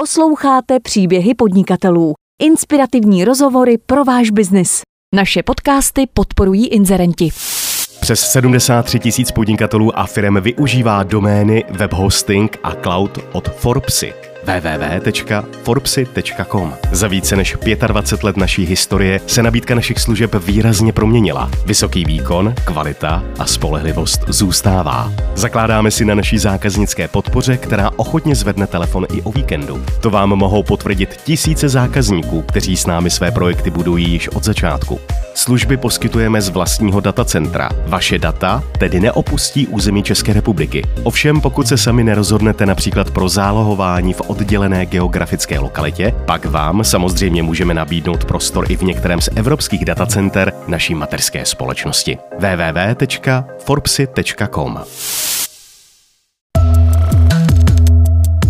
Posloucháte příběhy podnikatelů. Inspirativní rozhovory pro váš biznis. Naše podcasty podporují inzerenti. Přes 73 tisíc podnikatelů a firm využívá domény, web hosting a cloud od Forbesy www.forbesy.com. Za více než 25 let naší historie se nabídka našich služeb výrazně proměnila. Vysoký výkon, kvalita a spolehlivost zůstává. Zakládáme si na naší zákaznické podpoře, která ochotně zvedne telefon i o víkendu. To vám mohou potvrdit tisíce zákazníků, kteří s námi své projekty budují již od začátku. Služby poskytujeme z vlastního datacentra. Vaše data tedy neopustí území České republiky. Ovšem, pokud se sami nerozhodnete například pro zálohování v oddělené geografické lokalitě, pak vám samozřejmě můžeme nabídnout prostor i v některém z evropských datacenter naší materské společnosti. www.forbesy.com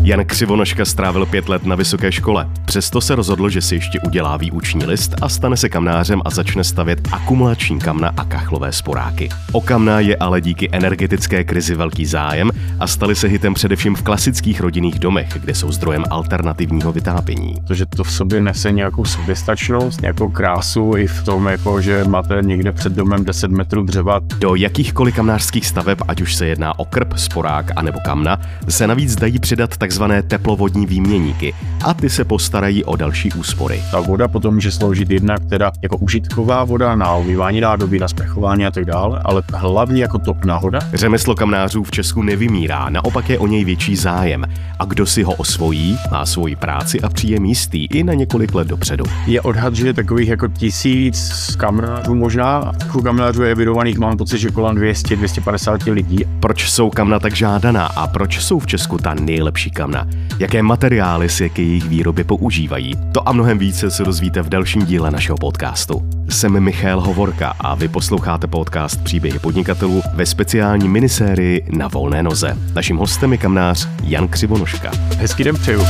Jan Křivonožka strávil pět let na vysoké škole. Přesto se rozhodl, že si ještě udělá výuční list a stane se kamnářem a začne stavět akumulační kamna a kachlové sporáky. O kamna je ale díky energetické krizi velký zájem a stali se hitem především v klasických rodinných domech, kde jsou zdrojem alternativního vytápění. Protože to v sobě nese nějakou soběstačnost, nějakou krásu i v tom, jako že máte někde před domem 10 metrů dřeva. Do jakýchkoliv kamnářských staveb, ať už se jedná o krb, sporák a nebo kamna, se navíc dají přidat tzv takzvané teplovodní výměníky a ty se postarají o další úspory. Ta voda potom může sloužit jednak teda jako užitková voda na umývání nádoby, na sprchování a tak dále, ale hlavně jako topná voda. Řemeslo kamnářů v Česku nevymírá, naopak je o něj větší zájem. A kdo si ho osvojí, má svoji práci a příjem jistý i na několik let dopředu. Je odhad, že je takových jako tisíc kamnářů možná. U kamnářů je vydovaných, mám pocit, že kolem 200-250 lidí. Proč jsou kamna tak žádaná a proč jsou v Česku ta nejlepší kamna? jaké materiály se k jejich výrobě používají. To a mnohem více se dozvíte v dalším díle našeho podcastu. Jsem Michal Hovorka a vy posloucháte podcast Příběhy podnikatelů ve speciální minisérii Na volné noze. Naším hostem je kamnář Jan Křivonoška. Hezký den přeju.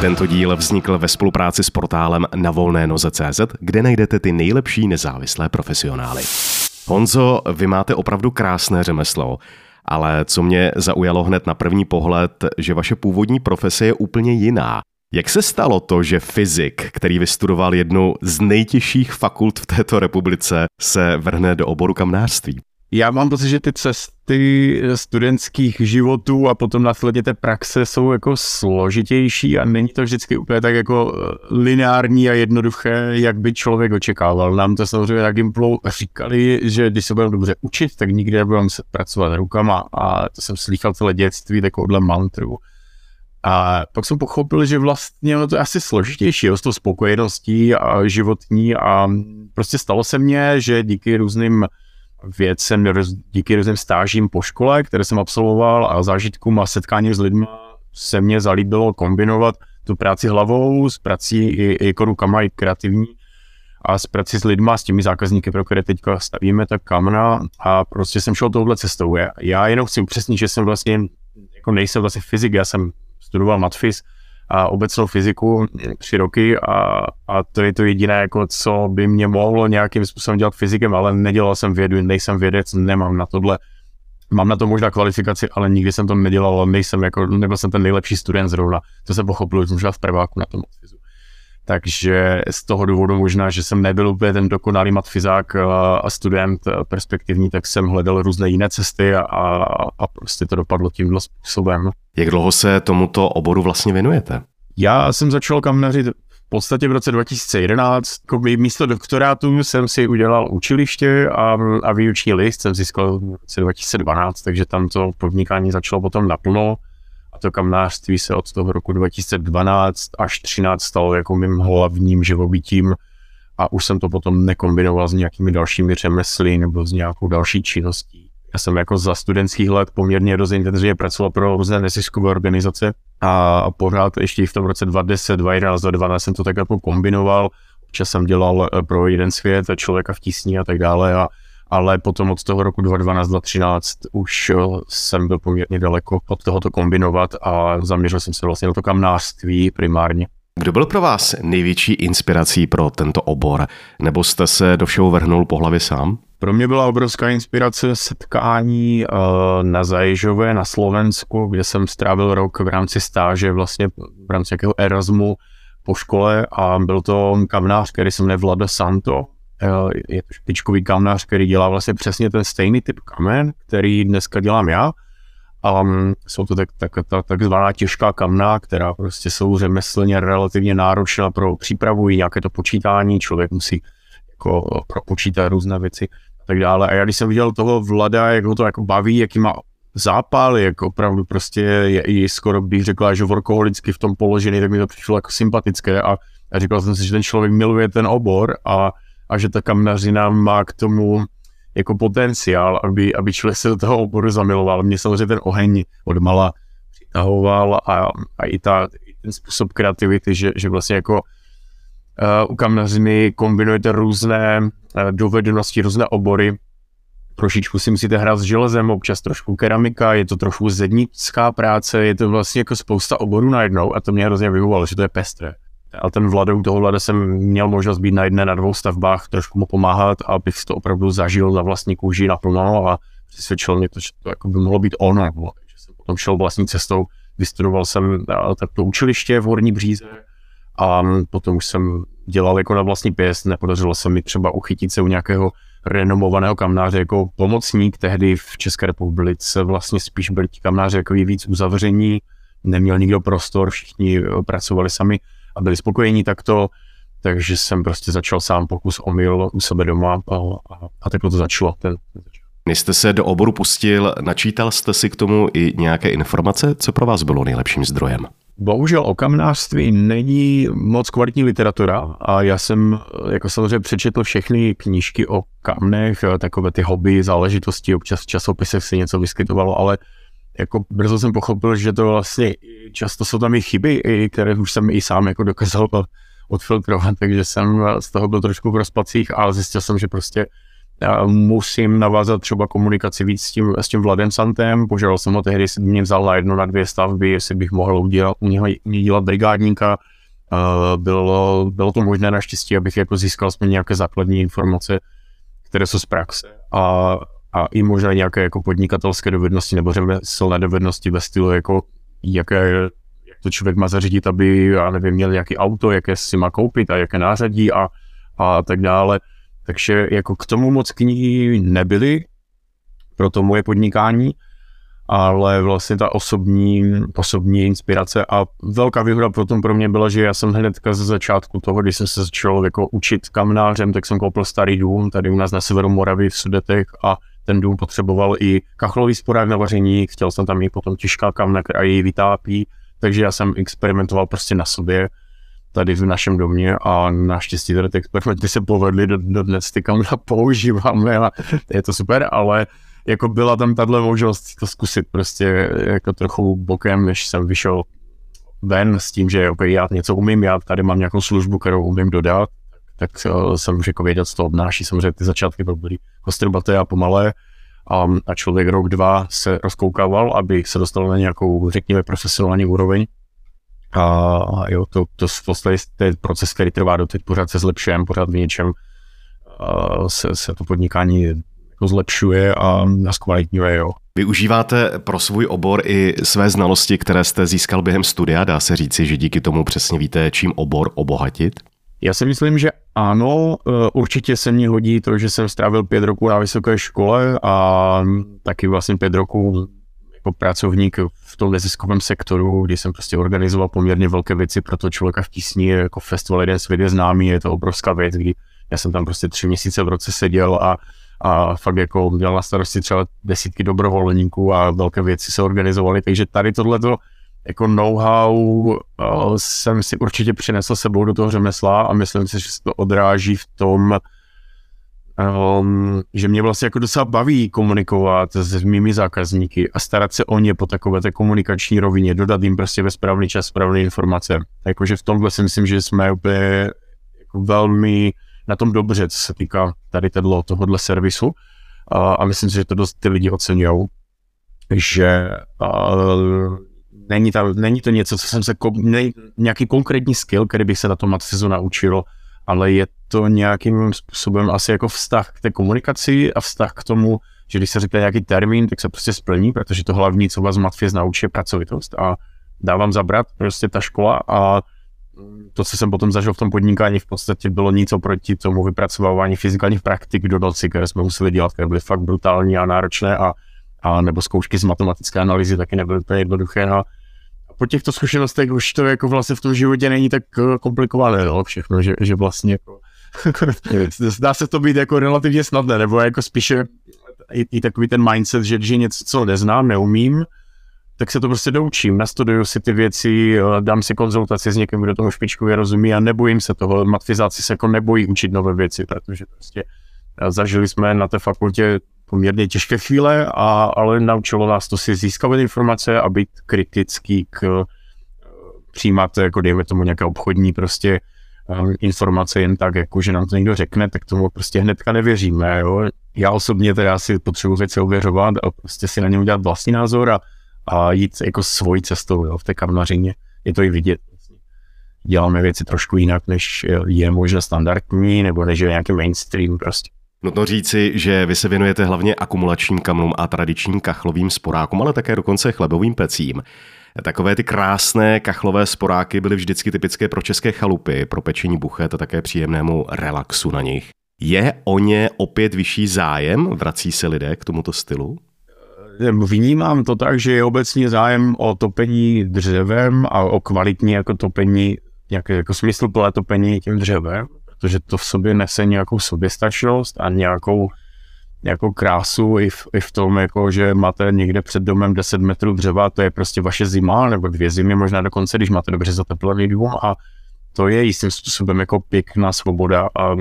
Tento díl vznikl ve spolupráci s portálem na volné noze.cz, kde najdete ty nejlepší nezávislé profesionály. Honzo, vy máte opravdu krásné řemeslo, ale co mě zaujalo hned na první pohled, že vaše původní profese je úplně jiná. Jak se stalo to, že fyzik, který vystudoval jednu z nejtěžších fakult v této republice, se vrhne do oboru kamnářství? Já mám pocit, že ty cesty studentských životů a potom následně té praxe jsou jako složitější a není to vždycky úplně tak jako eh, lineární a jednoduché, jak by člověk očekával. Nám to samozřejmě na Gimplu říkali, že když se budeme dobře učit, tak nikdy nebudeme se pracovat rukama a to jsem slychal celé dětství takovouhle mantru. A pak jsem pochopil, že vlastně ono to je asi složitější, s tou spokojeností a životní a prostě stalo se mně, že díky různým věcem díky různým stážím po škole, které jsem absolvoval a zážitkům a setkáním s lidmi se mně zalíbilo kombinovat tu práci hlavou s prací i, jako rukama, i kreativní a s prací s lidma, s těmi zákazníky, pro které teďka stavíme, tak kamna a prostě jsem šel touhle cestou. Já jenom chci upřesnit, že jsem vlastně, jako nejsem vlastně fyzik, já jsem studoval matfis, a obecnou fyziku tři roky a, a to je to jediné, jako co by mě mohlo nějakým způsobem dělat fyzikem, ale nedělal jsem vědu, nejsem vědec, nemám na tohle Mám na to možná kvalifikaci, ale nikdy jsem to nedělal, nejsem jako, nebyl jsem ten nejlepší student zrovna. To jsem pochopil možná v prváku na tom matfizu. Takže z toho důvodu možná, že jsem nebyl úplně ten dokonalý matfizák a student perspektivní, tak jsem hledal různé jiné cesty a, a prostě to dopadlo tímhle způsobem. Jak dlouho se tomuto oboru vlastně věnujete? Já jsem začal kamnařit v podstatě v roce 2011. Jako místo doktorátu jsem si udělal učiliště a, a výuční list jsem získal v roce 2012, takže tam to podnikání začalo potom naplno. To kamnářství se od toho roku 2012 až 2013 stalo jako mým hlavním živobytím a už jsem to potom nekombinoval s nějakými dalšími řemesly nebo s nějakou další činností. Já jsem jako za studentských let poměrně dost intenzivně pracoval pro různé neziskové organizace a pořád ještě i v tom roce 2010, 2011, 2012 jsem to tak jako kombinoval. Občas jsem dělal eh, pro jeden svět, člověka v tísni a tak dále a ale potom od toho roku 2012-2013 už eh, jsem byl poměrně daleko od tohoto kombinovat a zaměřil jsem se vlastně na to kamnářství primárně. Kdo byl pro vás největší inspirací pro tento obor? Nebo jste se do všeho vrhnul po hlavě sám? Pro mě byla obrovská inspirace setkání uh, na Zaježové na Slovensku, kde jsem strávil rok v rámci stáže, vlastně v rámci nějakého Erasmu po škole a byl to kamnář, který se jmenuje Vlada Santo. Uh, je to špičkový kamnář, který dělá vlastně přesně ten stejný typ kamen, který dneska dělám já. A um, jsou to tak, tak, tak, takzvaná těžká kamna, která prostě jsou řemeslně relativně náročná pro přípravu nějaké to počítání. Člověk musí jako propočítat různé věci a tak dále. A já když jsem viděl toho Vlada, jak ho to jako baví, jaký má zápal, jak opravdu prostě je i skoro bych řekla, že workoholicky v tom položený, tak mi to přišlo jako sympatické a, a říkal jsem si, že ten člověk miluje ten obor a, a že ta kamnařina má k tomu jako potenciál, aby, aby člověk se do toho oboru zamiloval. Mě samozřejmě ten oheň odmala přitahoval a, a i, ta, i ten způsob kreativity, že, že vlastně jako uh, u kamnařiny kombinujete různé uh, dovednosti, různé obory. Trošičku si musíte hrát s železem, občas trošku keramika, je to trošku zednická práce, je to vlastně jako spousta oborů najednou a to mě hrozně vyhovovalo, že to je pestré. A ten Vladou, toho Vlada jsem měl možnost být na jedné, na dvou stavbách, trošku mu pomáhat, abych to opravdu zažil na vlastní kůži naplno a přesvědčil mě to, že to jako by mohlo být ono. Takže jsem potom šel vlastní cestou, vystudoval jsem to učiliště v Horní Bříze, a potom už jsem dělal jako na vlastní pěst, nepodařilo se mi třeba uchytit se u nějakého renomovaného kamnáře jako pomocník, tehdy v České republice vlastně spíš byli ti kamnáři jako víc uzavření, neměl nikdo prostor, všichni eh, pracovali sami a byli spokojení takto, takže jsem prostě začal sám pokus omyl u sebe doma a, a, a takhle to začalo. Ten, ten Když jste se do oboru pustil, načítal jste si k tomu i nějaké informace? Co pro vás bylo nejlepším zdrojem? Bohužel o kamnářství není moc kvalitní literatura a já jsem jako samozřejmě přečetl všechny knížky o kamnech, takové ty hobby, záležitosti, občas v časopisech se něco vyskytovalo, ale jako brzo jsem pochopil, že to vlastně často jsou tam i chyby, které už jsem i sám jako dokázal odfiltrovat, takže jsem z toho byl trošku v rozpacích a zjistil jsem, že prostě musím navázat třeba komunikaci víc s tím, s tím Vladem Santem. Požádal jsem ho tehdy, jestli mě vzal na na dvě stavby, jestli bych mohl udělat, u něho dělat brigádníka. Bylo, bylo to možné naštěstí, abych jako získal nějaké základní informace, které jsou z praxe a, a i možná nějaké jako podnikatelské dovednosti nebo řemeslné dovednosti ve stylu jako jaké, jak to člověk má zařídit, aby, já nevím, měl nějaký auto, jaké si má koupit a jaké nářadí a, a tak dále. Takže jako k tomu moc knihy nebyly pro to moje podnikání, ale vlastně ta osobní, osobní inspirace a velká výhoda potom pro mě byla, že já jsem hnedka ze začátku toho, když jsem se začal jako učit kamnářem, tak jsem koupil starý dům tady u nás na severu Moravy v Sudetech a ten dům potřeboval i kachlový sporák na vaření, chtěl jsem tam i potom těžká kamna, která ji vytápí, takže já jsem experimentoval prostě na sobě tady v našem domě a naštěstí tady ty experimenty se povedly, do, do dnes ty kamera používáme a je to super, ale jako byla tam tahle možnost to zkusit prostě jako trochu bokem, než jsem vyšel ven s tím, že okay, já něco umím, já tady mám nějakou službu, kterou umím dodat, tak jsem už jako věděl, co to obnáší. Samozřejmě ty začátky byly kostrbaté a pomalé a, a člověk rok, dva se rozkoukával, aby se dostal na nějakou, řekněme, profesionální úroveň a, a jo, to, to v podstatě je proces, který trvá do teď, pořád se zlepšujeme, pořád v něčem se, se to podnikání jako zlepšuje a zkvalitňuje, jo. Využíváte pro svůj obor i své znalosti, které jste získal během studia? Dá se říci, že díky tomu přesně víte, čím obor obohatit? Já si myslím, že ano, e, určitě se mně hodí to, že jsem strávil pět roků na vysoké škole a taky vlastně pět roků jako pracovník v tom neziskovém sektoru, kdy jsem prostě organizoval poměrně velké věci pro to člověka v tísni, jako festival jeden svět je známý, je to obrovská věc, kdy já jsem tam prostě tři měsíce v roce seděl a, a fakt jako měl na starosti třeba desítky dobrovolníků a velké věci se organizovaly, takže tady tohleto jako know-how uh, jsem si určitě přinesl sebou do toho řemesla a myslím si, že se to odráží v tom, um, že mě vlastně jako docela baví komunikovat s mými zákazníky a starat se o ně po takové té komunikační rovině, dodat jim prostě ve správný čas správné informace. Jakože v tomhle si myslím, že jsme úplně jako velmi na tom dobře, co se týká tady tohle, tohohle servisu a, a myslím si, že to dost ty lidi oceňují, že uh, není, tam, není to něco, co jsem se, ne, nějaký konkrétní skill, který bych se na tom Matsizu naučil, ale je to nějakým způsobem asi jako vztah k té komunikaci a vztah k tomu, že když se řekne nějaký termín, tak se prostě splní, protože to hlavní, co vás Matfiz naučí, je pracovitost a dávám zabrat prostě ta škola a to, co jsem potom zažil v tom podnikání, v podstatě bylo nic oproti tomu vypracovávání fyzikálních praktik do noci, které jsme museli dělat, které byly fakt brutální a náročné a, a nebo zkoušky z matematické analýzy taky nebyly úplně jednoduché. No. A po těchto zkušenostech už to jako vlastně v tom životě není tak eh, komplikované, no, všechno, že, že vlastně jako, zdá se to být jako relativně snadné, nebo jako spíše i, i takový ten mindset, že, že něco, co neznám, neumím, tak se to prostě doučím, nastuduju si ty věci, eh, dám si konzultaci s někým, kdo tomu špičkově rozumí a nebojím se toho. Matfizáci se jako nebojí učit nové věci, protože prostě eh, zažili jsme na té fakultě poměrně těžké chvíle, a, ale naučilo nás to si získávat informace a být kritický k eh, přijímat, jako dejme tomu nějaké obchodní prostě informace jen tak, jako že nám to někdo řekne, tak tomu prostě hnedka nevěříme. Jo? Já osobně teda si potřebuji věci ověřovat a prostě si na ně udělat vlastní názor a a jít jako svojí cestou jo, v té kamnařině. Je to i vidět. Děláme věci trošku jinak, než je možná standardní, nebo než je nějaký mainstream prostě. Nutno říci, že vy se věnujete hlavně akumulačním kamnům a tradičním kachlovým sporákům, ale také dokonce chlebovým pecím. Takové ty krásné kachlové sporáky byly vždycky typické pro české chalupy, pro pečení buchet a také příjemnému relaxu na nich. Je o ně opět vyšší zájem? Vrací se lidé k tomuto stylu? Vnímám to tak, že je obecně zájem o topení dřevem a o kvalitní jako topení, nějaké jako smysluplné topení tím dřevem, protože to v sobě nese nějakou soběstačnost a nějakou, nějakou krásu i v, i v tom, jako, že máte někde před domem 10 metrů dřeva, to je prostě vaše zima, nebo dvě zimy možná dokonce, když máte dobře zateplený dům. A to je jistým způsobem jako pěkná svoboda. A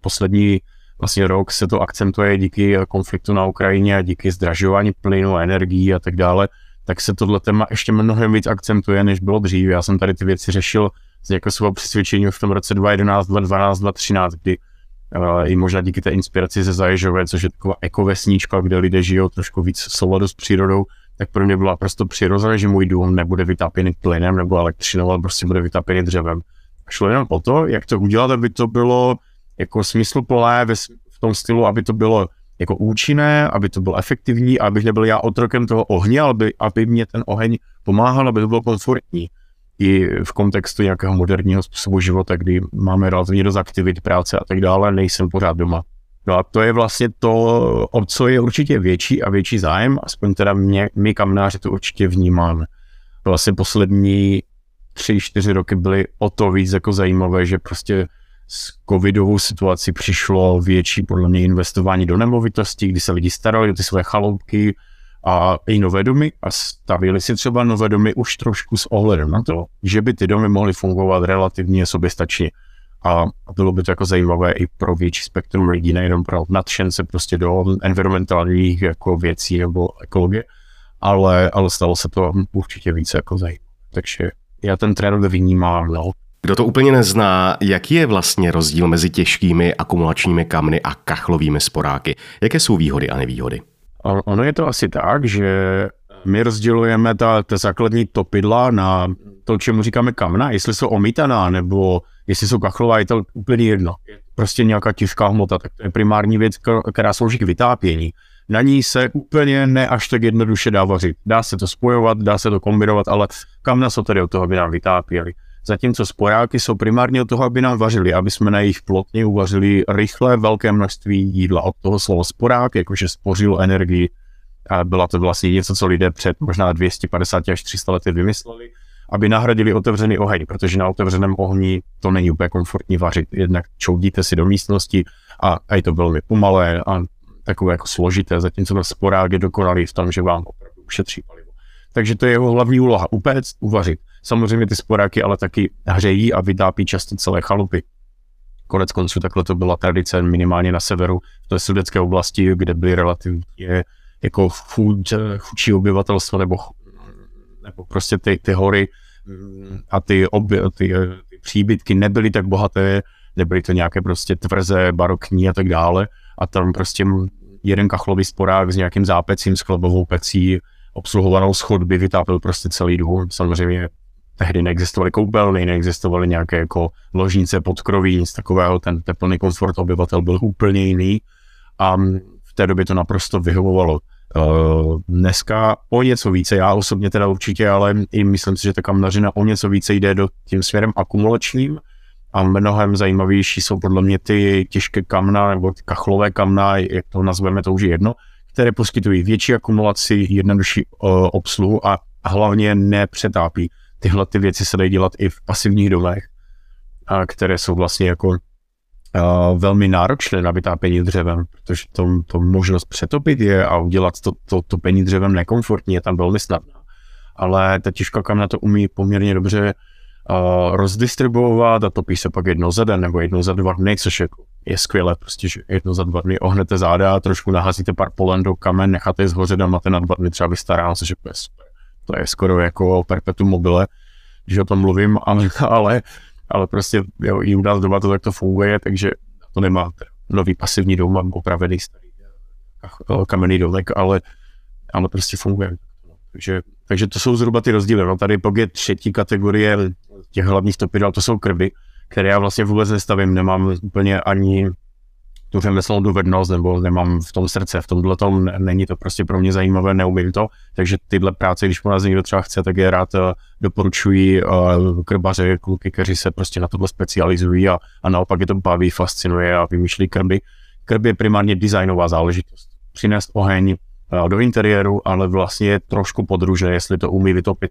poslední vlastně rok se to akcentuje díky konfliktu na Ukrajině a díky zdražování plynu, energií a tak dále, tak se tohle téma ještě mnohem víc akcentuje, než bylo dřív. Já jsem tady ty věci řešil jako svého přesvědčení v tom roce 2011, 2012, 2013, kdy uh, i možná díky té inspiraci ze Zaježové, což je taková ekovesníčka, kde lidé žijou trošku víc souladu s přírodou, tak pro mě bylo prostě přirozené, že můj dům nebude vytápěný plynem nebo elektřinou, ale prostě bude vytápěný dřevem. A šlo jenom o to, jak to udělat, aby to bylo jako smysluplné v tom stylu, aby to bylo jako účinné, aby to bylo efektivní, abych nebyl já otrokem toho ohně, aby, aby mě ten oheň pomáhal, aby to bylo komfortní. I v kontextu nějakého moderního způsobu života, kdy máme relativně dost aktivit, práce a tak dále, nejsem pořád doma. No a to je vlastně to, o co je určitě větší a větší zájem, aspoň teda mě, my kamnáři to určitě vnímáme. Vlastně poslední tři, čtyři roky byly o to víc jako zajímavé, že prostě s covidovou situací přišlo větší podle mě investování do nemovitostí, kdy se lidi starali o ty své chaloupky a i nové domy a stavili si třeba nové domy už trošku s ohledem na to, že by ty domy mohly fungovat relativně soběstačně. A bylo by to jako zajímavé i pro větší spektrum lidí, nejenom pro nadšence prostě do environmentálních jako věcí nebo ekologie, ale, ale stalo se to určitě více jako zajímavé. Takže já ten trend vnímám, no. Kdo to úplně nezná, jaký je vlastně rozdíl mezi těžkými akumulačními kamny a kachlovými sporáky? Jaké jsou výhody a nevýhody? Ono je to asi tak, že my rozdělujeme ta, ta základní topidla na to, čemu říkáme kamna, jestli jsou omítaná nebo jestli jsou kachlová, je to úplně jedno. Prostě nějaká těžká hmota, tak to je primární věc, která slouží k vytápění. Na ní se úplně ne až tak jednoduše dá vařit. Dá se to spojovat, dá se to kombinovat, ale kamna jsou tady od toho, aby nám vytápěli zatímco sporáky jsou primárně od toho, aby nám vařili, aby jsme na jejich plotně uvařili rychle velké množství jídla. Od toho slovo sporák, jakože spořil energii. A byla to vlastně něco, co lidé před možná 250 až 300 lety vymysleli, aby nahradili otevřený oheň, protože na otevřeném ohni to není úplně komfortní vařit. Jednak čoudíte si do místnosti a, a je to velmi pomalé a takové jako složité, zatímco ten sporák je dokonalý v tom, že vám opravdu ušetří palivo. Takže to je jeho hlavní úloha, upéct, uvařit. Samozřejmě ty sporáky ale taky hřejí a vytápí často celé chalupy. Konec konců takhle to byla tradice minimálně na severu, v té sudecké oblasti, kde byly relativně jako chud, chudší obyvatelstvo nebo, nebo prostě ty, ty hory a ty, obě, ty, ty příbytky nebyly tak bohaté, nebyly to nějaké prostě tvrze, barokní a tak dále. A tam prostě jeden kachlový sporák s nějakým zápecím, s chlebovou pecí, obsluhovanou schodby, vytápil prostě celý dům. Samozřejmě tehdy neexistovaly koupelny, neexistovaly nějaké jako ložnice pod kroví, nic takového, ten teplný komfort obyvatel byl úplně jiný a v té době to naprosto vyhovovalo. Uh, dneska o něco více, já osobně teda určitě, ale i myslím si, že ta kamnařina o něco více jde do tím směrem akumulačním a mnohem zajímavější jsou podle mě ty těžké kamna nebo ty kachlové kamna, jak to nazveme, to už je jedno, které poskytují větší akumulaci, jednodušší uh, obsluhu a hlavně nepřetápí. Tyhle ty věci se dají dělat i v pasivních domech, a které jsou vlastně jako uh, velmi náročné na vytápění dřevem, protože to, to možnost přetopit je a udělat to, to topení dřevem nekomfortní je tam velmi snadná. Ale ta těžká kamna to umí poměrně dobře rozdistribuovat a topí se pak jedno za den nebo jedno za dva dny, což je, je skvělé, prostě, že jedno za dva dny ohnete záda, trošku naházíte pár polen do kamen, necháte je zhořet a máte na dva dny třeba vystará, což je super. To je skoro jako perpetuum mobile, když o tom mluvím, ale, ale, ale prostě jo, i u nás doma to takto funguje, takže to nemá nový pasivní dům, mám opravený starý eh, kamenný domek, ale, ale prostě funguje. Takže, takže to jsou zhruba ty rozdíly. No tady pak je třetí kategorie těch hlavních topidel, to jsou krby, které já vlastně vůbec nestavím, nemám úplně ani tu řemeslnou dovednost, nebo nemám v tom srdce, v tomhle tom není to prostě pro mě zajímavé, neumím to, takže tyhle práce, když po nás někdo třeba chce, tak je rád eh, doporučuji uh, krbaře, kluky, kteří se prostě na tohle specializují a, a naopak je to baví, fascinuje a vymýšlí krby. Krb je primárně designová záležitost. Přinést oheň do interiéru, ale vlastně je trošku podružné, jestli to umí vytopit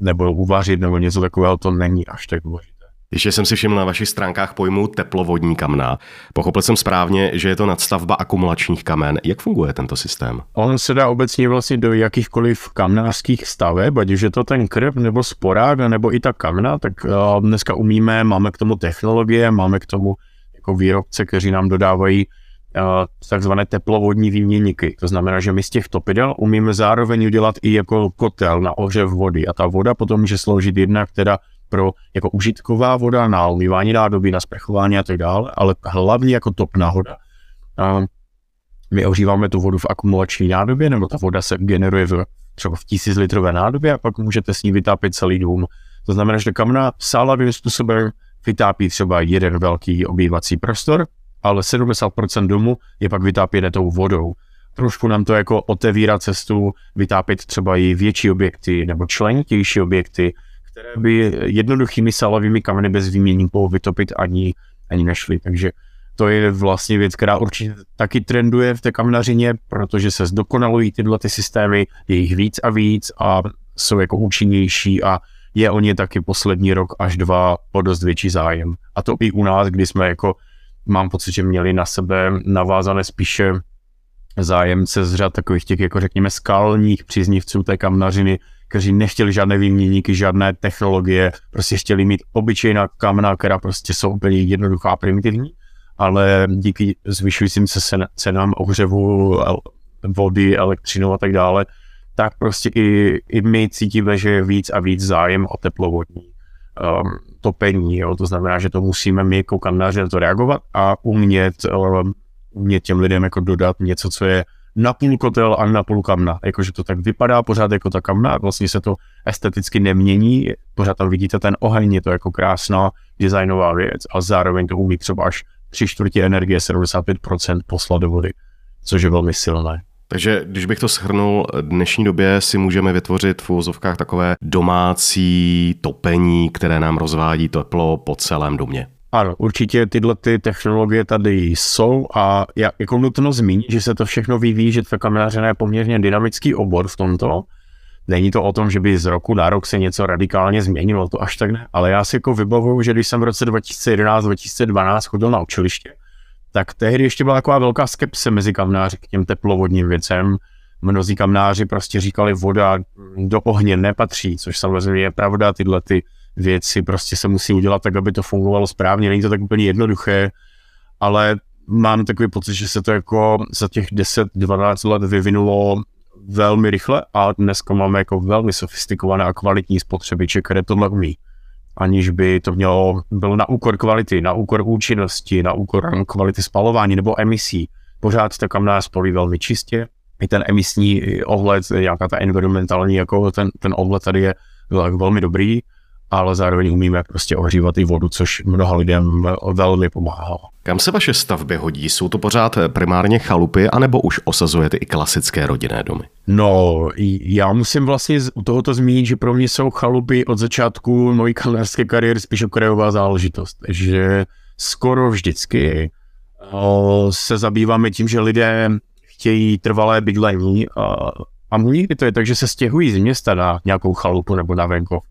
nebo uvařit nebo něco takového, to není až tak důležité. Ještě jsem si všiml na vašich stránkách pojmu teplovodní kamna. Pochopil jsem správně, že je to nadstavba akumulačních kamen. Jak funguje tento systém? On se dá obecně vlastně do jakýchkoliv kamnářských staveb, ať už je to ten krb nebo sporák, nebo i ta kamna, tak uh, dneska umíme, máme k tomu technologie, máme k tomu jako výrobce, kteří nám dodávají takzvané teplovodní výměníky. To znamená, že my z těch topidel umíme zároveň udělat i jako kotel na ohřev vody a ta voda potom může sloužit jednak teda pro jako užitková voda na umývání nádoby, na sprchování a tak dále, ale hlavně jako topná voda. A my ohříváme tu vodu v akumulační nádobě, nebo ta voda se generuje v, třeba v tisíclitrové nádobě a pak můžete s ní vytápět celý dům. To znamená, že kamna sálavým způsobem vytápí třeba jeden velký obývací prostor, ale 70% domu je pak vytápěné tou vodou. Trošku nám to jako otevírá cestu vytápět třeba i větší objekty nebo členitější objekty, které by jednoduchými salovými kameny bez výměníků vytopit ani, ani nešly. Takže to je vlastně věc, která určitě taky trenduje v té kamenařině, protože se zdokonalují tyhle ty systémy, je jich víc a víc a jsou jako účinnější a je o ně taky poslední rok až dva o dost větší zájem. A to i u nás, kdy jsme jako, mám pocit, že měli na sebe navázané spíše zájemce z řad takových těch, jako řekněme, skalních příznivců té kamnařiny, kteří nechtěli žádné výměníky, žádné technologie, prostě chtěli mít obyčejná kamna, která prostě jsou úplně jednoduchá a primitivní, ale díky zvyšujícím se cenám ohřevu, vody, elektřinu a tak dále, tak prostě i, i my cítíme, že je víc a víc zájem o teplovodní um, topení. Jo? To znamená, že to musíme my jako kamnáři na to reagovat a umět, um, umět těm lidem jako dodat něco, co je na půl kotel a na půl kamna. Jakože to tak vypadá pořád jako ta kamna, vlastně se to esteticky nemění, pořád tam vidíte ten oheň, je to jako krásná designová věc a zároveň to umí třeba až tři čtvrtě energie, 75% poslat do vody, což je velmi silné. Takže když bych to shrnul, dnešní době si můžeme vytvořit v úzovkách takové domácí topení, které nám rozvádí teplo po celém domě. Ano, určitě tyhle ty technologie tady jsou a já jako nutno zmínit, že se to všechno vyvíjí, že kamenářina je poměrně dynamický obor v tomto. Není to o tom, že by z roku na rok se něco radikálně změnilo, to až tak ne, ale já si jako vybavuju, že když jsem v roce 2011-2012 chodil na učiliště, tak tehdy ještě byla taková velká skepse mezi kamnáři k těm teplovodním věcem. Mnozí kamnáři prostě říkali, voda do ohně nepatří, což samozřejmě je pravda, tyhle ty věci prostě se musí udělat tak, aby to fungovalo správně. Není to tak úplně jednoduché, ale mám takový pocit, že se to jako za těch 10-12 let vyvinulo velmi rychle a dneska máme jako velmi sofistikované a kvalitní spotřebiče, které tohle umí. Aniž by to mělo, bylo na úkor kvality, na úkor účinnosti, na úkor kvality spalování nebo emisí. Pořád ta kamna spolí velmi čistě. I ten emisní ohled, nějaká ta environmentální, jako ten, ten ohled tady je velmi dobrý, ale zároveň umíme prostě ohřívat i vodu, což mnoha lidem velmi pomáhá. Kam se vaše stavby hodí? Jsou to pořád primárně chalupy, anebo už osazujete i klasické rodinné domy? No, já musím vlastně u tohoto zmínit, že pro mě jsou chalupy od začátku mojí kalnerské kariéry spíš okrajová záležitost. Že skoro vždycky se zabýváme tím, že lidé chtějí trvalé bydlení a, a někdy to je tak, že se stěhují z města na nějakou chalupu nebo na venkov.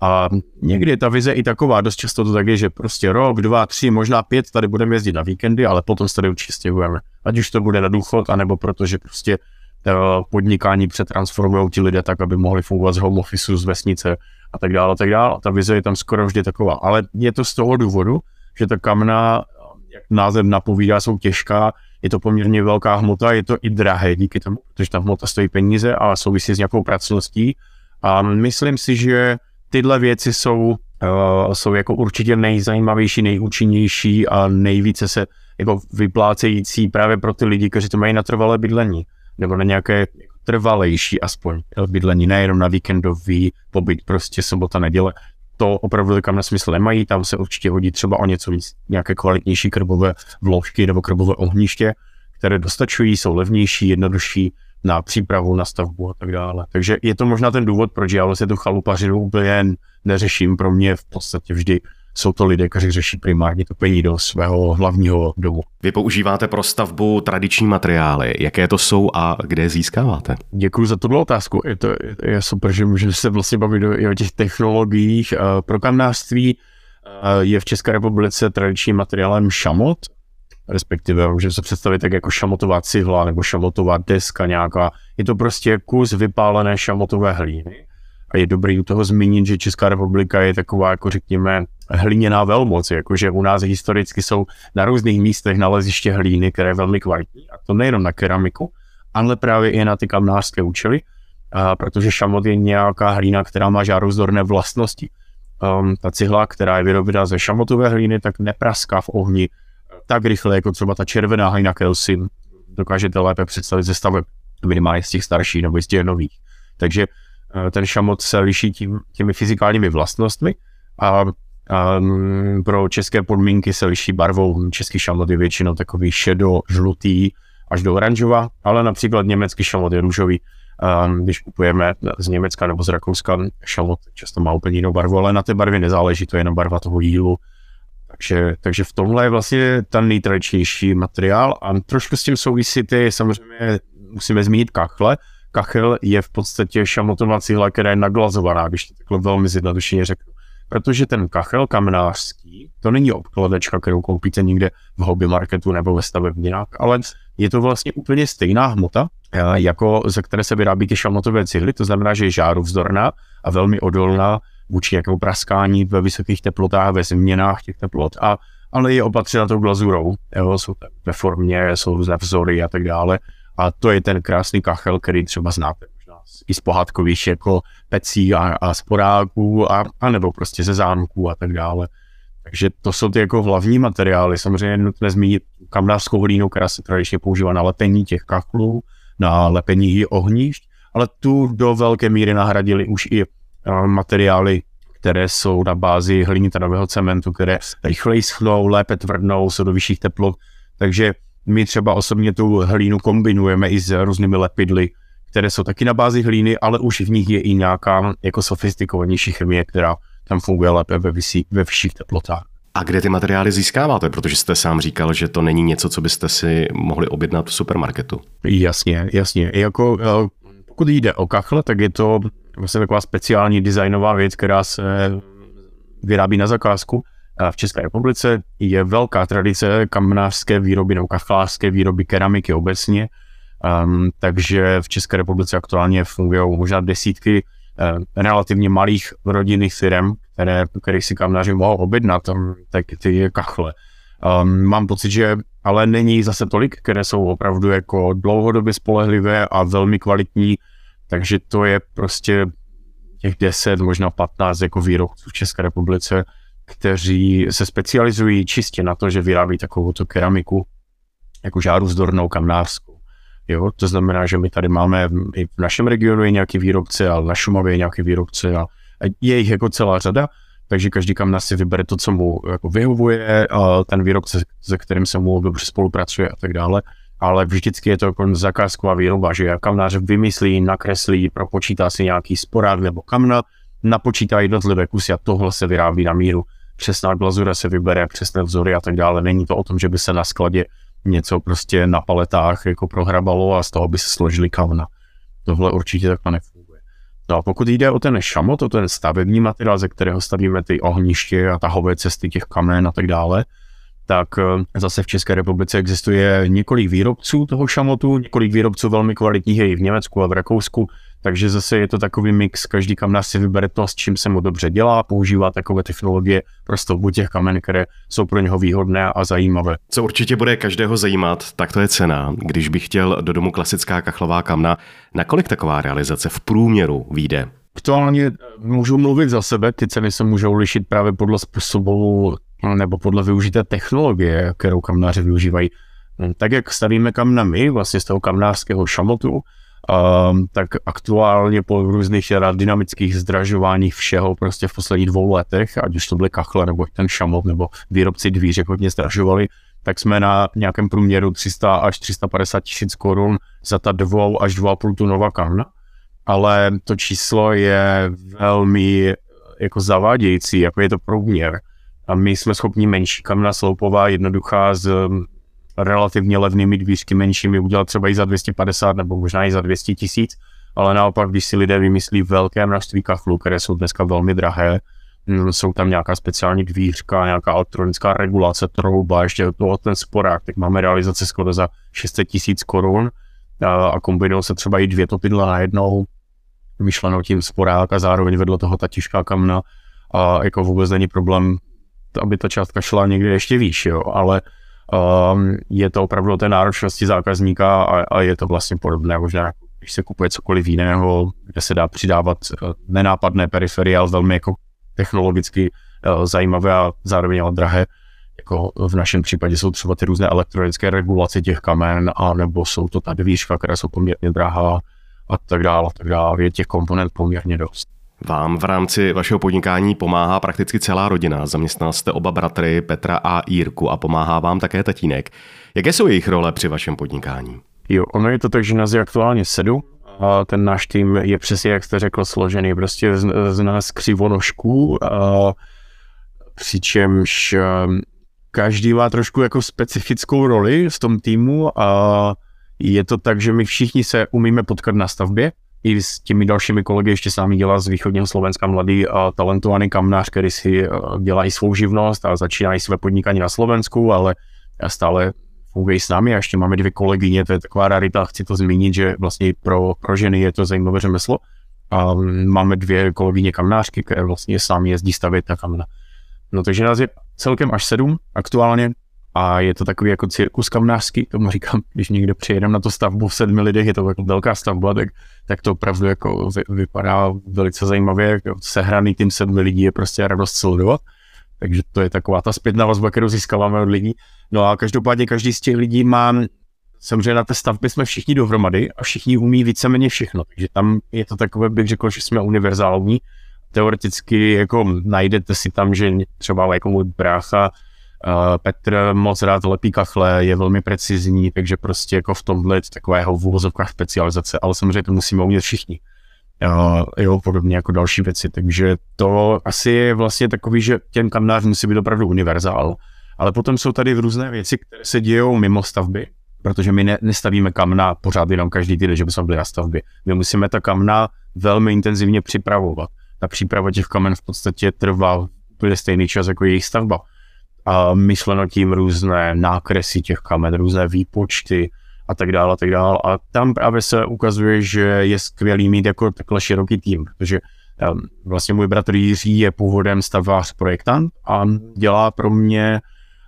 A někdy je ta vize i taková, dost často to tak je, že prostě rok, dva, tři, možná pět tady budeme jezdit na víkendy, ale potom se tady určitě stěhujeme. Ať už to bude na důchod, anebo protože prostě eh, podnikání přetransformují ti lidé tak, aby mohli fungovat z home office, z vesnice a tak dále, a tak dále. A ta vize je tam skoro vždy taková. Ale je to z toho důvodu, že ta kamna, jak název napovídá, jsou těžká, je to poměrně velká hmota, je to i drahé díky tomu, protože ta hmota stojí peníze a souvisí s nějakou pracností. A myslím si, že tyhle věci jsou, uh, jsou jako určitě nejzajímavější, nejúčinnější a nejvíce se jako vyplácející právě pro ty lidi, kteří to mají na trvalé bydlení nebo na nějaké trvalejší aspoň bydlení, nejenom na víkendový pobyt, prostě sobota, neděle. To opravdu kam na smysl nemají, tam se určitě hodí třeba o něco víc, nějaké kvalitnější krbové vložky nebo krbové ohniště, které dostačují, jsou levnější, jednodušší, na přípravu, na stavbu a tak dále. Takže je to možná ten důvod, proč já vlastně tu chalupařinu úplně neřeším. Pro mě v podstatě vždy jsou to lidé, kteří řeší primárně topení do svého hlavního domu. Vy používáte pro stavbu tradiční materiály. Jaké to jsou a kde je získáváte? Děkuji za tuto otázku. Je to je super, že můžeme se vlastně bavit i o těch technologiích. Pro kamnářství je v České republice tradičním materiálem šamot, respektive můžeme se představit tak jako šamotová cihla nebo šamotová deska nějaká. Je to prostě kus vypálené šamotové hlíny. A je dobrý u toho zmínit, že Česká republika je taková, jako řekněme, hliněná velmoc, jakože u nás historicky jsou na různých místech naleziště hlíny, které je velmi kvalitní. A to nejenom na keramiku, ale právě i na ty kamnářské účely, a protože šamot je nějaká hlína, která má žározdorné vlastnosti. Um, ta cihla, která je vyrobena ze šamotové hlíny, tak nepraská v ohni, tak rychle, jako třeba ta červená hajna si dokážete lépe představit ze staveb minimálně z těch starších nebo z těch nových. Takže eh, ten šamot se liší tím, těmi fyzikálními vlastnostmi a, a pro české podmínky se liší barvou. Český šamot je většinou takový šedo, žlutý až do oranžova, ale například německý šamot je růžový. A když kupujeme z Německa nebo z Rakouska šamot, často má úplně jinou barvu, ale na té barvě nezáleží, to je jenom barva toho jílu takže, takže v tomhle je vlastně ten nejtradičnější materiál a trošku s tím souvisí ty, samozřejmě musíme zmínit kachle. Kachel je v podstatě šamotová cihla, která je naglazovaná, když to takhle velmi zjednodušeně řeknu. Protože ten kachel kamnářský, to není obkladečka, kterou koupíte někde v hobby marketu nebo ve stavebninách, ale je to vlastně úplně stejná hmota, eh, jako ze které se vyrábí ty šamotové cihly, to znamená, že je žáru vzdorná a velmi odolná vůči nějakému praskání ve vysokých teplotách, ve změnách těch teplot, a, ale je opatřena tou glazurou, jo, jsou ve formě, jsou různé vzory a tak dále. A to je ten krásný kachel, který třeba znáte možná i z pohádkových jako pecí a, a sporáků, a, a nebo prostě ze zámků a tak dále. Takže to jsou ty jako hlavní materiály. Samozřejmě nutné zmínit kamnářskou hlínu, která se tradičně používá na lepení těch kachlů, na lepení ohnišť, ale tu do velké míry nahradili už i materiály, které jsou na bázi hlinitravého cementu, které rychleji schnou, lépe tvrdnou, jsou do vyšších teplot. Takže my třeba osobně tu hlínu kombinujeme i s různými lepidly, které jsou taky na bázi hlíny, ale už v nich je i nějaká jako sofistikovanější chemie, která tam funguje lépe ve, vysí, ve vyšších teplotách. A kde ty materiály získáváte? Protože jste sám říkal, že to není něco, co byste si mohli objednat v supermarketu. Jasně, jasně. Jako, eh, pokud jde o kachle, tak je to vlastně taková speciální designová věc, která se vyrábí na zakázku. V České republice je velká tradice kamnářské výroby nebo kachlářské výroby keramiky obecně, um, takže v České republice aktuálně fungují možná desítky uh, relativně malých rodinných firm, které, které si kamnáři mohou objednat, tak ty kachle. Um, mám pocit, že ale není zase tolik, které jsou opravdu jako dlouhodobě spolehlivé a velmi kvalitní takže to je prostě těch 10, možná 15 jako výrobců v České republice, kteří se specializují čistě na to, že vyrábí takovou keramiku, jako žáru zdornou kamnářskou. Jo, to znamená, že my tady máme i v našem regionu je nějaký výrobce, ale na Šumavě je nějaký výrobce a je jich jako celá řada, takže každý kamna si vybere to, co mu jako vyhovuje, a ten výrobce, se kterým se mu dobře spolupracuje a tak dále. Ale vždycky je to jako zakázková výroba, že kamnář vymyslí, nakreslí, propočítá si nějaký sporák nebo kamna, napočítá jednotlivé kusy a tohle se vyrábí na míru. Přesná glazura se vybere, přesné vzory a tak dále. Není to o tom, že by se na skladě něco prostě na paletách jako prohrabalo a z toho by se složili kamna. Tohle určitě takhle nefunguje. No a pokud jde o ten šamot, o ten stavební materiál, ze kterého stavíme ty ohniště a tahové cesty těch kamen a tak dále, tak eh, zase v České republice existuje několik výrobců toho šamotu, několik výrobců velmi kvalitních je i v Německu a v Rakousku, takže zase je to takový mix, každý kamnář si vybere to, s čím se mu dobře dělá, používá takové technologie pro stavbu těch kamen, které jsou pro něho výhodné a zajímavé. Co určitě bude každého zajímat, tak to je cena. Když bych chtěl do domu klasická kachlová kamna, nakolik taková realizace v průměru vyjde? Aktuálně můžu mluvit za sebe, ty ceny se můžou lišit právě podle způsobu nebo podle využité technologie, kterou kamnáři využívají. Tak jak stavíme kamna my, vlastně z toho kamnářského šamotu, Um, tak aktuálně po různých dynamických zdražováních všeho prostě v posledních dvou letech, ať už to byly kachle nebo ten šamot nebo výrobci dvířek hodně zdražovali, tak jsme na nějakém průměru 300 až 350 tisíc korun za ta dvou až dvou půl tunová kamna. Ale to číslo je velmi jako zavádějící, jako je to průměr. A my jsme schopni menší kamna sloupová, jednoduchá z relativně levnými dvířky menšími udělat třeba i za 250 nebo možná i za 200 tisíc, ale naopak, když si lidé vymyslí velké množství kachlů, které jsou dneska velmi drahé, mm, jsou tam nějaká speciální dvířka, nějaká elektronická regulace, trouba, ještě toho ten sporák, tak máme realizace skoro za 600 tisíc korun a kombinují se třeba i dvě topidla najednou, myšlenou tím sporák a zároveň vedle toho ta těžká kamna a jako vůbec není problém, aby ta částka šla někde ještě výš, jo, ale Um, je to opravdu o té náročnosti zákazníka a, a je to vlastně podobné, možná když se kupuje cokoliv jiného, kde se dá přidávat uh, nenápadné periferie, ale velmi jako technologicky uh, zajímavé a zároveň ale drahé. Jako v našem případě jsou třeba ty různé elektronické regulace těch kamen, a nebo jsou to ta dvířka, která jsou poměrně drahá a tak dále, a tak dále. Je těch komponent poměrně dost. Vám v rámci vašeho podnikání pomáhá prakticky celá rodina. Zaměstnal jste oba bratry Petra a Jírku a pomáhá vám také tatínek. Jaké jsou jejich role při vašem podnikání? Jo, ono je to tak, že nás je aktuálně sedm. A ten náš tým je přesně, jak jste řekl, složený prostě z, z nás křivonožků, a přičemž um, každý má trošku jako specifickou roli v tom týmu a je to tak, že my všichni se umíme potkat na stavbě, i s těmi dalšími kolegy ještě s námi dělá z východního Slovenska mladý a talentovaný kamnář, který si dělá i svou živnost a začíná i své podnikání na Slovensku, ale stále funguje s námi a ještě máme dvě kolegyně, to je taková rarita, chci to zmínit, že vlastně pro, pro ženy je to zajímavé řemeslo. A máme dvě kolegyně kamnářky, které vlastně s námi jezdí stavět ta kamna. No takže nás je celkem až sedm aktuálně, a je to takový jako cirkus kamnářský, tomu říkám, když někde přijedem na to stavbu v sedmi lidech, je to jako velká stavba, tak, tak to opravdu jako vy, vypadá velice zajímavě, jako sehraný tým sedmi lidí je prostě radost sledovat. Takže to je taková ta zpětná vazba, kterou získáváme od lidí. No a každopádně každý z těch lidí má, samozřejmě na té stavbě jsme všichni dohromady a všichni umí víceméně všechno. Takže tam je to takové, bych řekl, že jsme univerzální. Teoreticky jako najdete si tam, že třeba jako můj brácha Petr moc rád lepí kachle, je velmi precizní, takže prostě jako v tomhle takového v úvozovkách specializace, ale samozřejmě to musíme umět všichni. Uh, jo, podobně jako další věci, takže to asi je vlastně takový, že ten kamnář musí být opravdu univerzál, ale potom jsou tady různé věci, které se dějou mimo stavby, protože my ne, nestavíme kamna pořád jenom každý týden, že bychom byli na stavbě. My musíme ta kamna velmi intenzivně připravovat. Ta příprava těch kamen v podstatě trvá úplně stejný čas jako jejich stavba a myšleno tím různé nákresy těch kamen, různé výpočty a tak dále, a tak dále. A tam právě se ukazuje, že je skvělý mít jako takhle široký tým, protože um, vlastně můj bratr Jiří je původem stavář projektant a dělá pro mě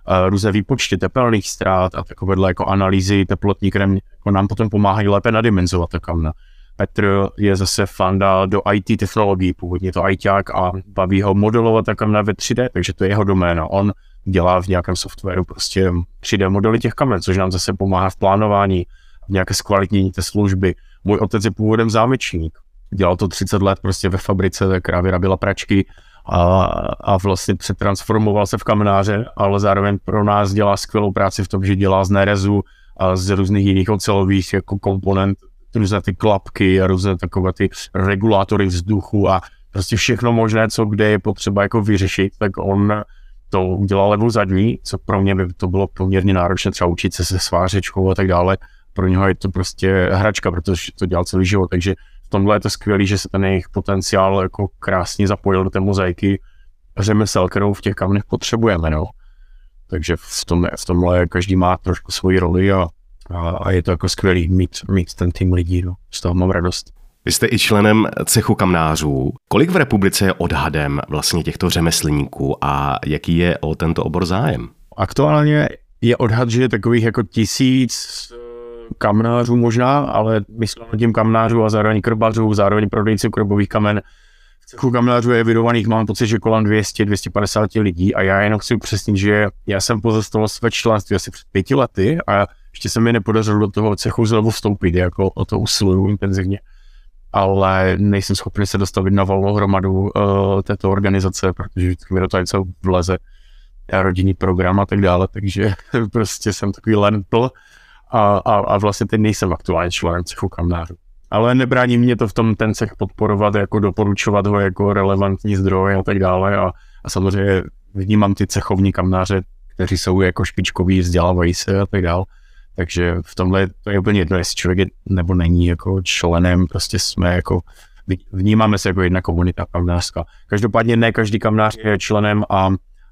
uh, různé výpočty tepelných ztrát a takovéhle jako analýzy teplotní, které jako nám potom pomáhají lépe nadimenzovat ta kamna. Petr je zase fanda do IT technologií, původně to ITák a baví ho modelovat ta kamna ve 3D, takže to je jeho doména. On dělá v nějakém softwaru prostě 3D modely těch kamen, což nám zase pomáhá v plánování, v nějaké zkvalitnění té služby. Můj otec je původem zámečník, dělal to 30 let prostě ve fabrice, která vyrabila pračky a, a vlastně přetransformoval se v kamenáře, ale zároveň pro nás dělá skvělou práci v tom, že dělá z nerezu a z různých jiných ocelových jako komponent, různé ty klapky a různé takové ty regulátory vzduchu a prostě všechno možné, co kde je potřeba jako vyřešit, tak on to udělal levou zadní, co pro mě by to bylo poměrně náročné, třeba učit se se svářečkou a tak dále. Pro něho je to prostě hračka, protože to dělal celý život, takže v tomhle je to skvělé, že se ten jejich potenciál jako krásně zapojil do té mozaiky řemesel, kterou v těch kamnech potřebujeme, no. Takže v, tom, v tomhle každý má trošku svoji roli a, a, a je to jako skvělý mít, mít ten tým lidí, no. Z toho mám radost. Vy jste i členem cechu kamnářů. Kolik v republice je odhadem vlastně těchto řemeslníků a jaký je o tento obor zájem? Aktuálně je odhad, že je takových jako tisíc kamnářů možná, ale myslím tím kamnářů a zároveň krbařů, zároveň prodejců krbových kamen. V cechu kamnářů je vydovaných, mám pocit, že kolem 200-250 lidí a já jenom chci upřesnit, že já jsem pozastavil své členství asi před pěti lety a ještě se mi nepodařilo do toho cechu znovu vstoupit, jako o to usiluju intenzivně. Ale nejsem schopný se dostavit na volnou hromadu uh, této organizace, protože vždycky mi do toho něco vleze rodinný program a tak dále, takže prostě jsem takový lentl a, a, a vlastně teď nejsem aktuálně členem cechu kamnářů. Ale nebrání mě to v tom ten cech podporovat, jako doporučovat ho jako relevantní zdroj a tak dále a, a samozřejmě vnímám ty cechovní kamnáře, kteří jsou jako špičkoví, vzdělávají se a tak dále. Takže v tomhle to je úplně jedno, jestli člověk je nebo není jako členem, prostě jsme jako, vnímáme se jako jedna komunita kamnářská. Každopádně ne každý kamnář je členem, a,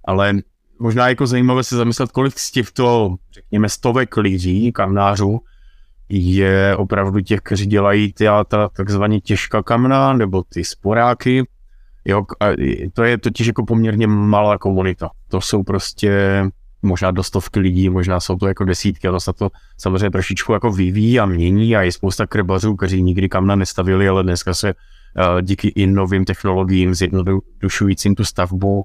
ale možná jako zajímavé se zamyslet, kolik z těchto, řekněme, stovek lidí, kamnářů, je opravdu těch, kteří dělají ty, ta takzvaně těžká kamna, nebo ty sporáky. Jo, to je totiž jako poměrně malá komunita. To jsou prostě možná do stovky lidí, možná jsou to jako desítky to se to samozřejmě trošičku jako vyvíjí a mění a je spousta krbařů, kteří nikdy kamna nestavili, ale dneska se uh, díky i novým technologiím zjednodušujícím tu stavbu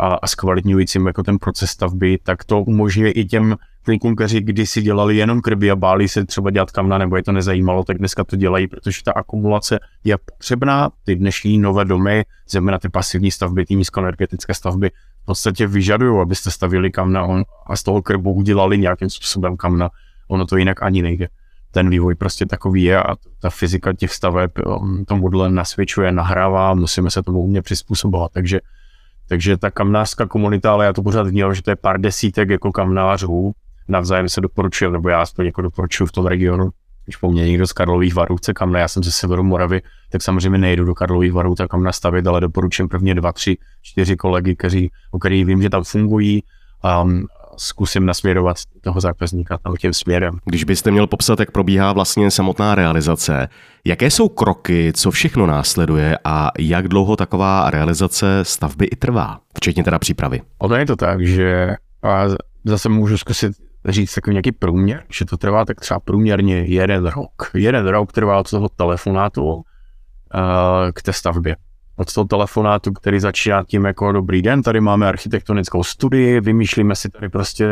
a, a zkvalitňujícím jako ten proces stavby, tak to umožňuje i těm klukům, kteří kdysi dělali jenom krby a báli se třeba dělat kamna, nebo je to nezajímalo, tak dneska to dělají, protože ta akumulace je potřebná. Ty dnešní nové domy, zejména ty pasivní stavby, ty nízkoenergetické stavby, v podstatě vyžadují, abyste stavili kamna a z toho krbu udělali nějakým způsobem kamna. Ono to jinak ani nejde. Ten vývoj prostě takový je a ta fyzika těch staveb um, tomuhle nasvědčuje, nahrává, musíme se tomu umět přizpůsobovat. Takže takže ta kamnářská komunita, ale já to pořád vnímám, že to je pár desítek jako kamnářů, navzájem se doporučuje, nebo já aspoň jako doporučuji v tom regionu, když po mně někdo z Karlových varů chce kamna, já jsem ze severu Moravy, tak samozřejmě nejdu do Karlových varů tak kam nastavit, ale doporučím prvně dva, tři, čtyři kolegy, kteří, o kterých vím, že tam fungují, um, zkusím nasměrovat toho zákazníka tam tím směrem. Když byste měl popsat, jak probíhá vlastně samotná realizace, jaké jsou kroky, co všechno následuje a jak dlouho taková realizace stavby i trvá, včetně teda přípravy? Ono je to tak, že a zase můžu zkusit říct takový nějaký průměr, že to trvá tak třeba průměrně jeden rok. Jeden rok trvá od toho telefonátu uh, k té stavbě od toho telefonátu, který začíná tím jako dobrý den, tady máme architektonickou studii, vymýšlíme si tady prostě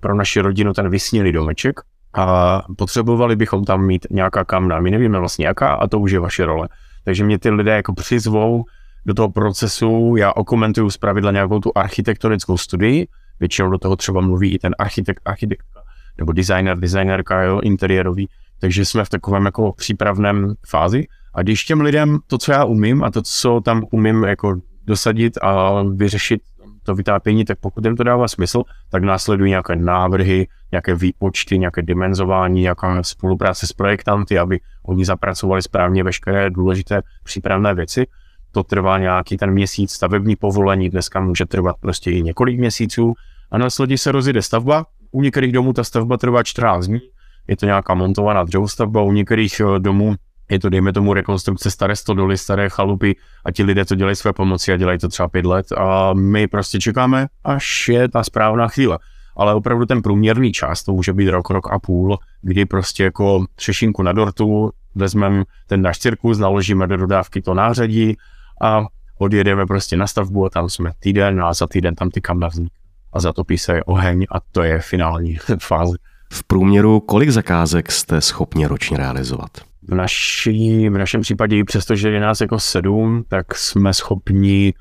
pro naši rodinu ten vysnělý domeček a potřebovali bychom tam mít nějaká kamna. My nevíme vlastně jaká a to už je vaše role. Takže mě ty lidé jako přizvou do toho procesu, já okomentuju pravidla nějakou tu architektonickou studii, většinou do toho třeba mluví i ten architekt, architektka, nebo designer, designerka, jo, interiérový, takže jsme v takovém jako přípravném fázi a když těm lidem to, co já umím a to, co tam umím jako dosadit a vyřešit to vytápění, tak pokud jim to dává smysl, tak následují nějaké návrhy, nějaké výpočty, nějaké dimenzování, nějaká spolupráce s projektanty, aby oni zapracovali správně veškeré důležité přípravné věci. To trvá nějaký ten měsíc stavební povolení, dneska může trvat prostě i několik měsíců a následně se rozjede stavba. U některých domů ta stavba trvá 14 dní, je to nějaká montovaná dřevostavba, u některých eh, domů je to, dejme tomu, rekonstrukce staré stodoly, staré chalupy a ti lidé to dělají své pomoci a dělají to třeba pět let a my prostě čekáme, až je ta správná chvíle. Ale opravdu ten průměrný čas, to může být rok, rok a půl, kdy prostě jako třešinku na dortu, vezmeme ten náš cirkus, naložíme do dodávky to nářadí a odjedeme prostě na stavbu a tam jsme týden a za týden tam ty kamna vzniknou. A zatopí se oheň a to je finální fáze. V průměru kolik zakázek jste schopni ročně realizovat? v, naší, v našem případě, přestože je nás jako sedm, tak jsme schopni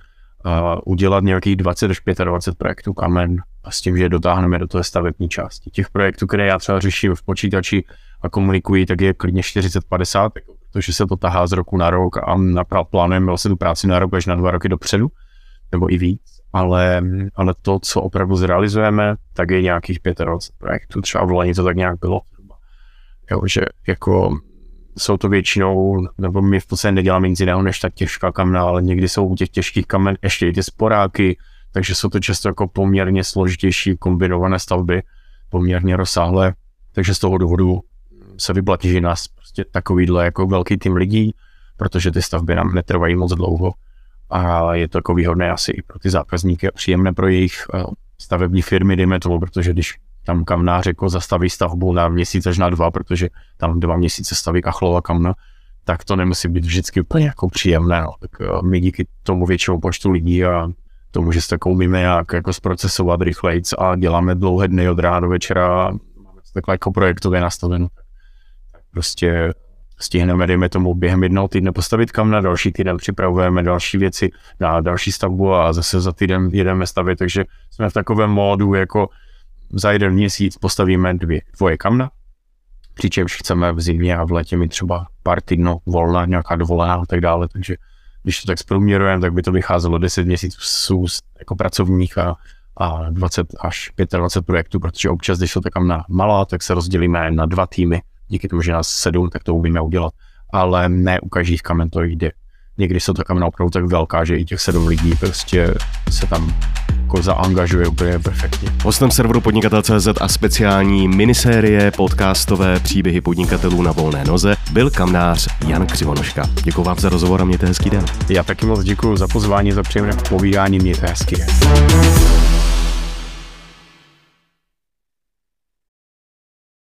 uh, udělat nějakých 20 až 25 projektů kamen a s tím, že dotáhneme do té stavební části. Těch projektů, které já třeba řeším v počítači a komunikuji, tak je klidně 40-50, protože se to tahá z roku na rok a plánujeme vlastně tu práci na rok až na dva roky dopředu, nebo i víc. Ale, ale to, co opravdu zrealizujeme, tak je nějakých 25 projektů. Třeba v Lani to tak nějak bylo. Jo, že jako jsou to většinou, nebo my v podstatě neděláme nic jiného než ta těžká kamna, ale někdy jsou u těch těžkých kamen ještě i ty sporáky, takže jsou to často jako poměrně složitější kombinované stavby, poměrně rozsáhlé, takže z toho důvodu se vyplatí, že nás prostě takovýhle jako velký tým lidí, protože ty stavby nám netrvají moc dlouho a je to jako výhodné asi i pro ty zákazníky a příjemné pro jejich eh, stavební firmy, dejme tomu, protože když tam kamnář jako zastaví stavbu na měsíc až na dva, protože tam dva měsíce staví kachlová kamna, tak to nemusí být vždycky úplně jako příjemné. No. Tak eh, my díky tomu většinou počtu lidí a tomu, že se tak umíme jak jako zprocesovat rychlejc a děláme dlouhé dny od rána do večera, máme to takhle jako projektově nastaveno. Tak prostě stihneme, dejme tomu, během jednoho týdne postavit kam na další týden připravujeme další věci na další stavbu a zase za týden jedeme stavit, takže jsme v takovém módu, jako za jeden měsíc postavíme dvě, dvoje kamna, přičemž chceme v zimě a v létě mít třeba pár týdnů volna, nějaká dovolená a tak dále, takže když to tak zprůměrujeme, tak by to vycházelo 10 měsíců jako pracovních a, a 20 až 25 projektů, protože občas, když to takam na malá, tak se rozdělíme na dva týmy. Díky tomu, že nás sedm, tak to umíme udělat. Ale ne u každých kamen to jde. Někdy jsou ta kamena opravdu tak velká, že i těch sedm lidí prostě se tam jako zaangažuje úplně perfektně. Hostem serveru podnikatel.cz a speciální minisérie podcastové příběhy podnikatelů na volné noze byl kamnář Jan Křivonoška. Děkuji vám za rozhovor a mějte hezký den. Já taky moc děkuji za pozvání, za příjemné povídání, mějte hezký den.